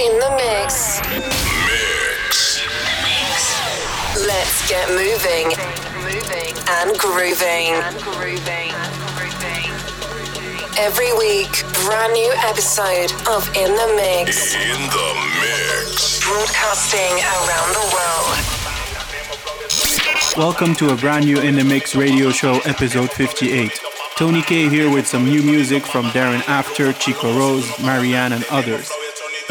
in the mix. Mix. Let's get moving. moving. And grooving. And grooving. Every week, brand new episode of In the Mix. In the Mix. Broadcasting around the world. Welcome to a brand new In the Mix radio show, episode 58. Tony K here with some new music from Darren After, Chico Rose, Marianne, and others.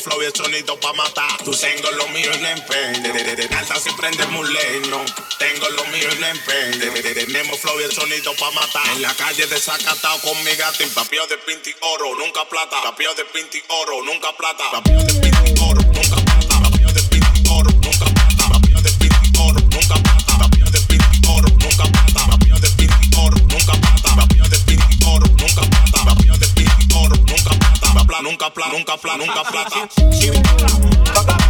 flow y el sonido pa' matar. Tú tengo lo mío en empeño. De, de, de, alta si prendemos leño. Tengo lo mío en empeño. Tenemos flow y el sonido pa' matar. En la calle desacatado con mi gato. En papio de pinti oro, nunca plata. Papio de pinti oro, nunca plata. Papio de pinti oro, nunca plata. Papio de pinti oro, nunca plata. plata, nunca plata, nunca plata, nunca plata.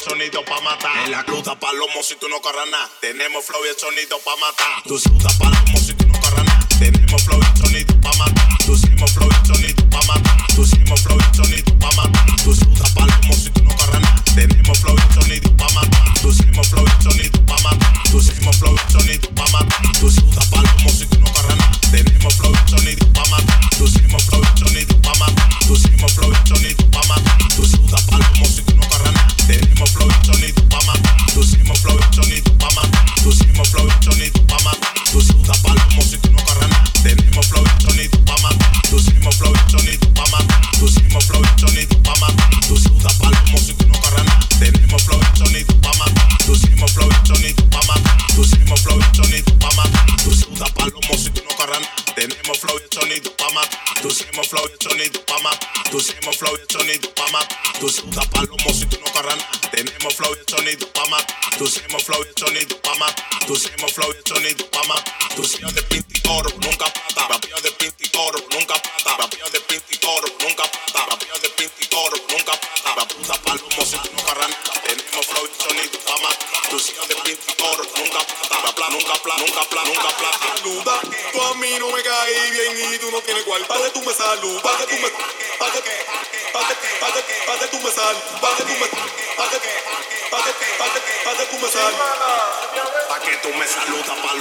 el sonido pa' matar. En la cruz cruda palomo si tú no corras nada. Tenemos flow y el sonido pa' matar. Tú sudas palomo si tú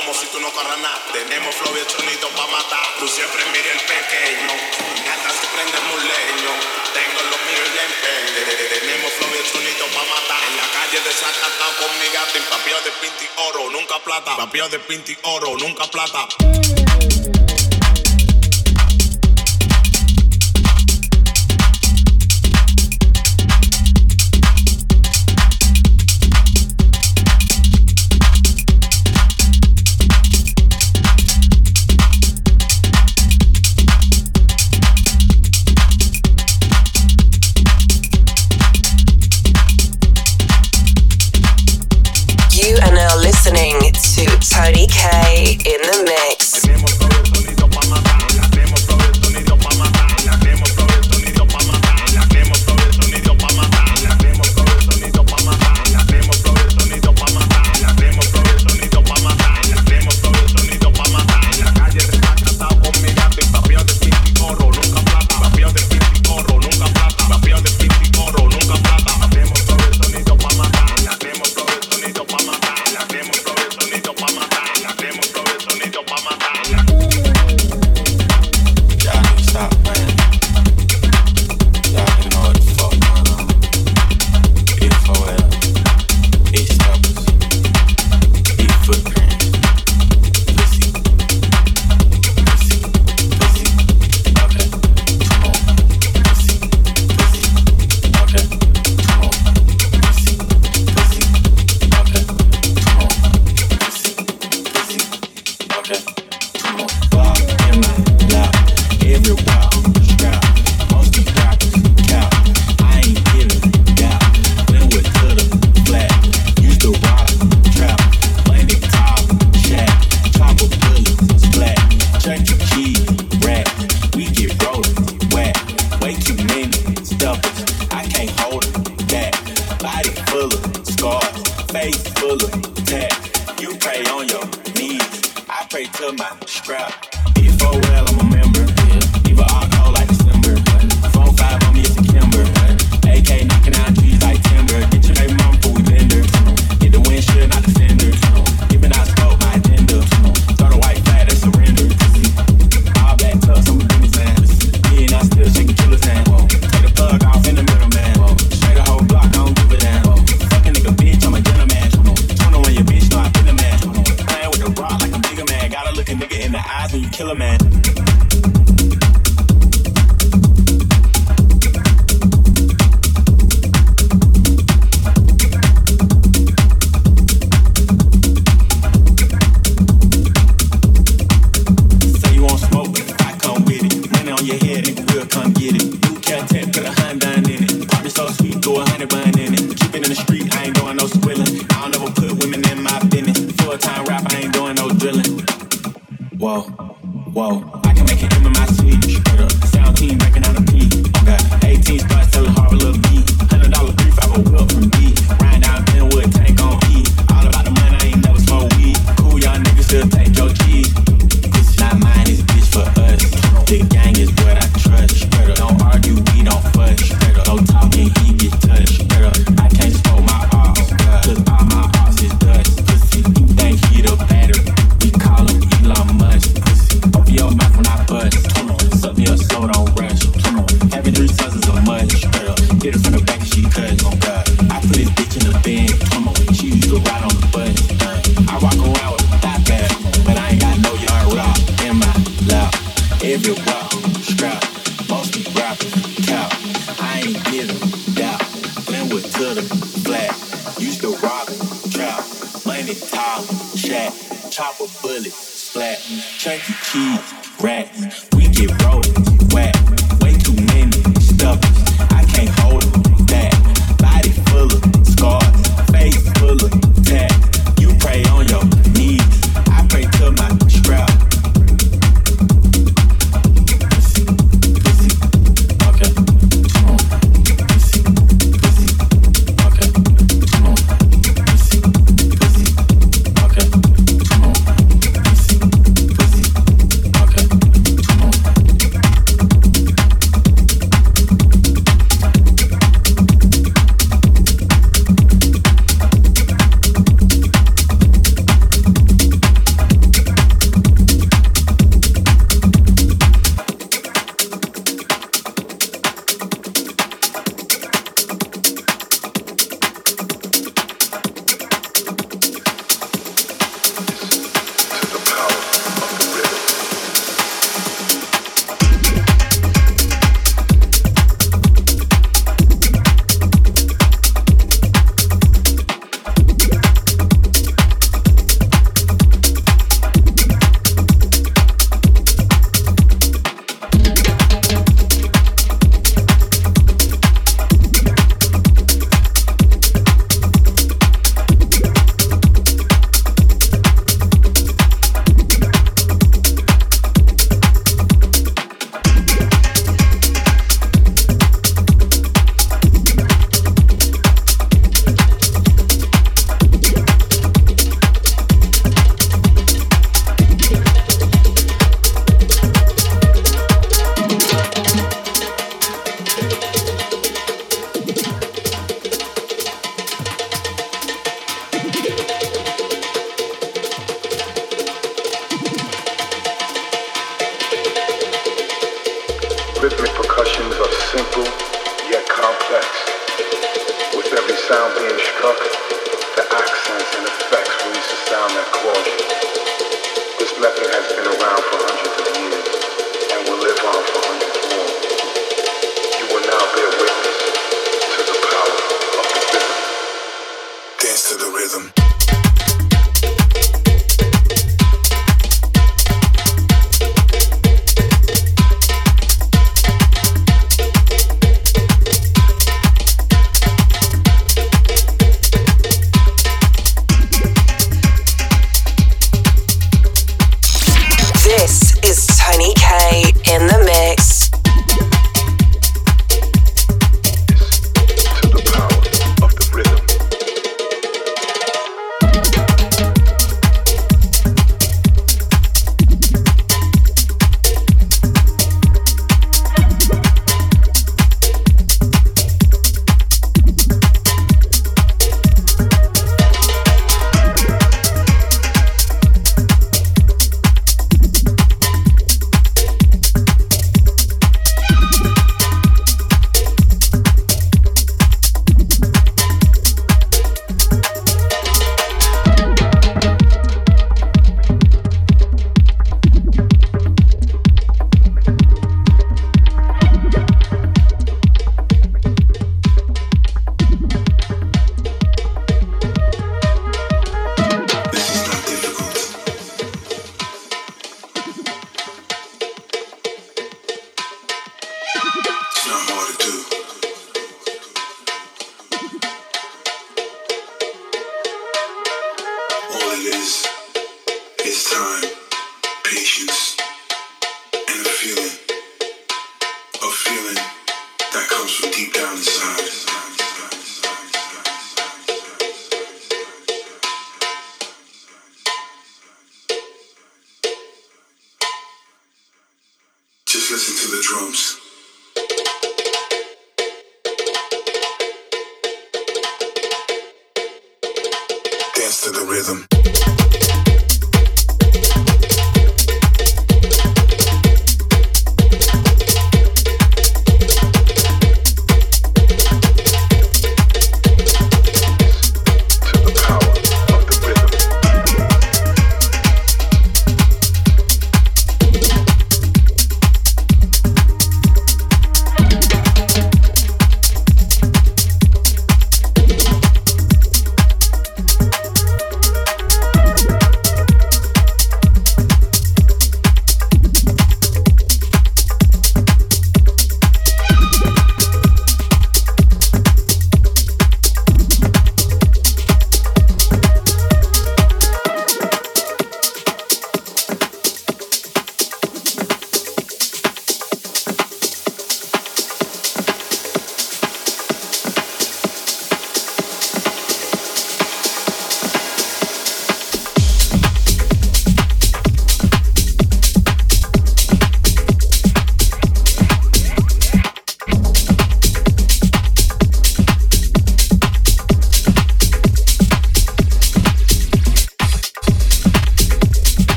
como si tú no corras nada. Tenemos flow de chonito pa' matar. Tú siempre mira el pequeño. Nada se prende un leño. Tengo los míos y empeño. Tenemos flow de chonito pa' matar. En la calle de desacatado con mi gato. En de pinti oro, nunca plata. Papel de pinti oro, nunca plata.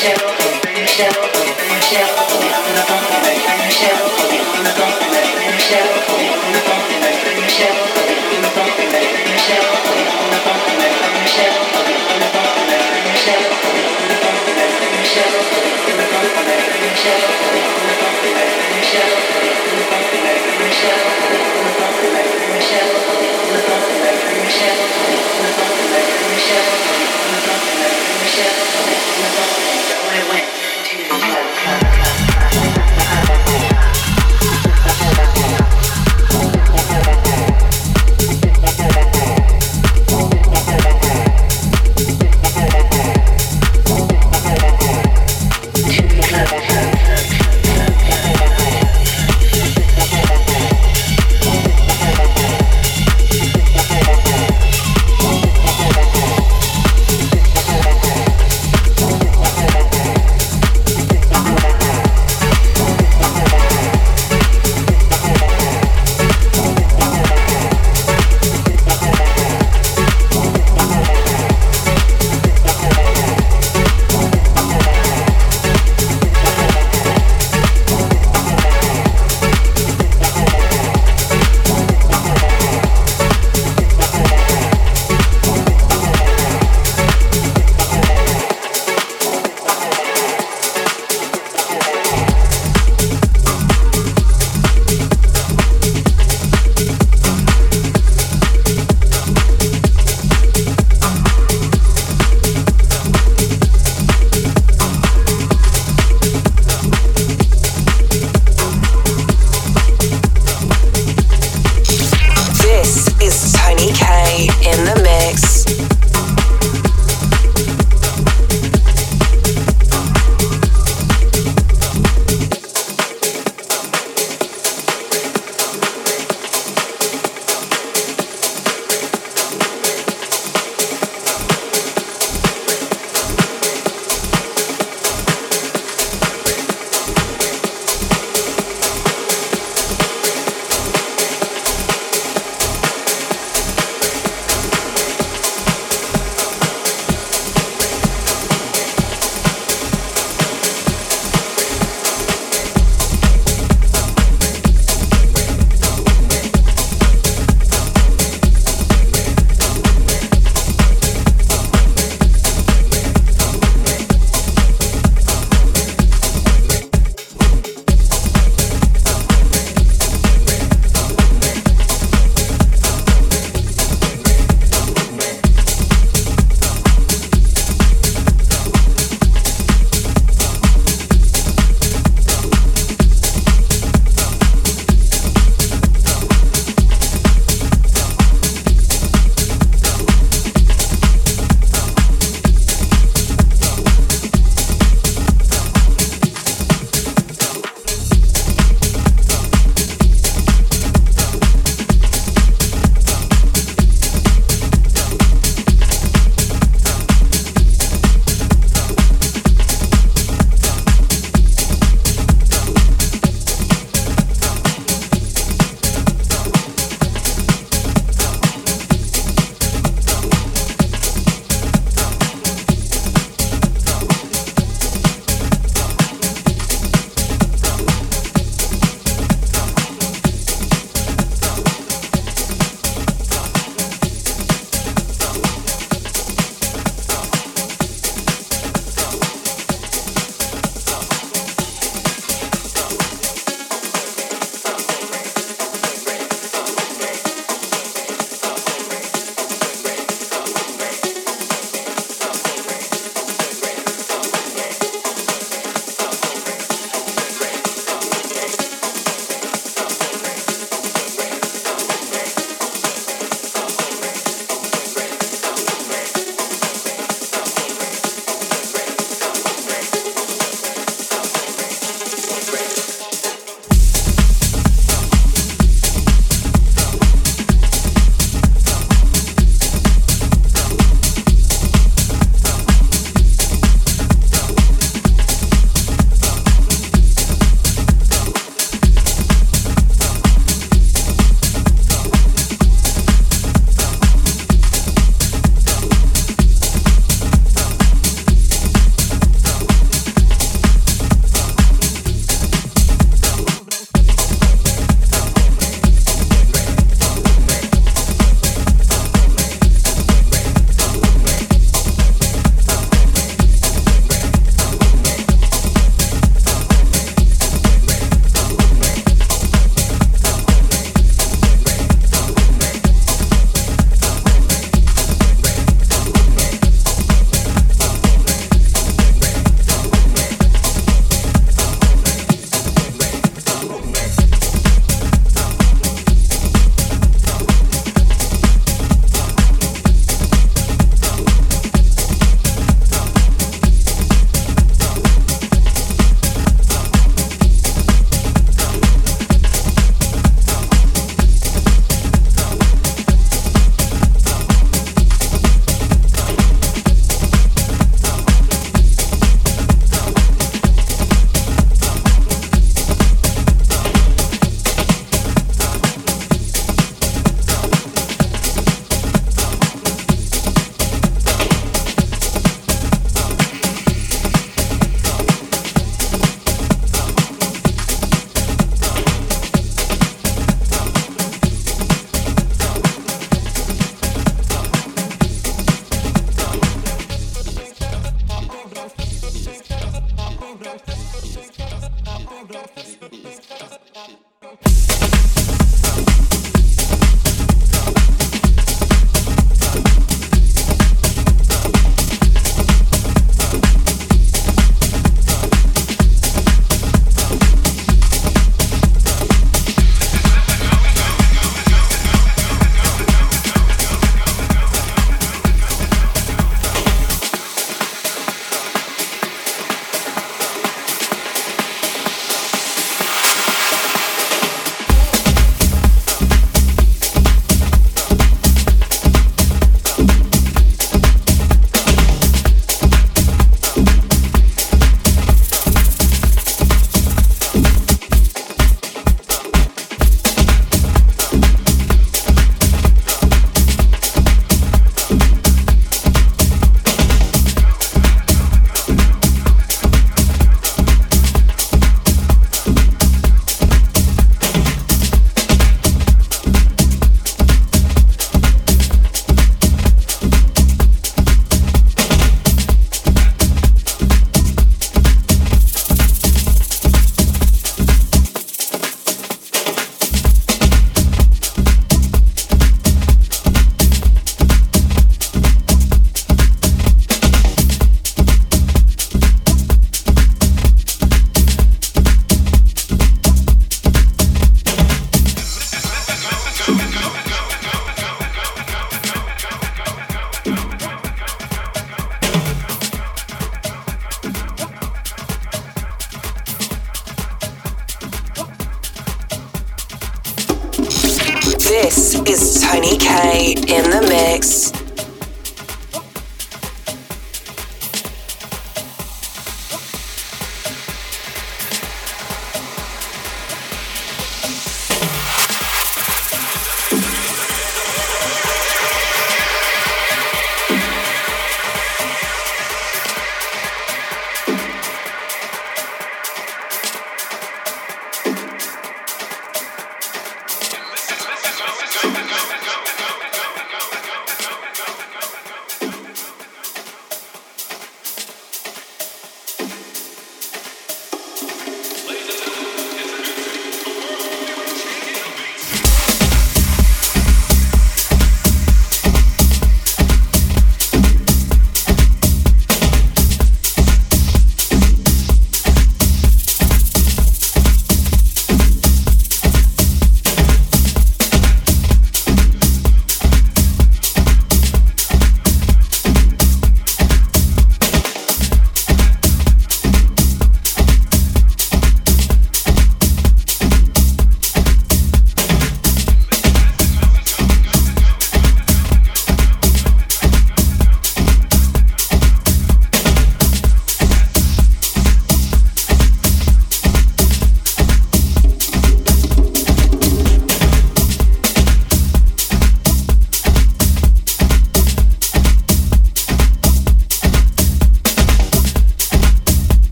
show.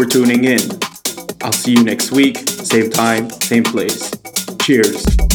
for tuning in. I'll see you next week, same time, same place. Cheers.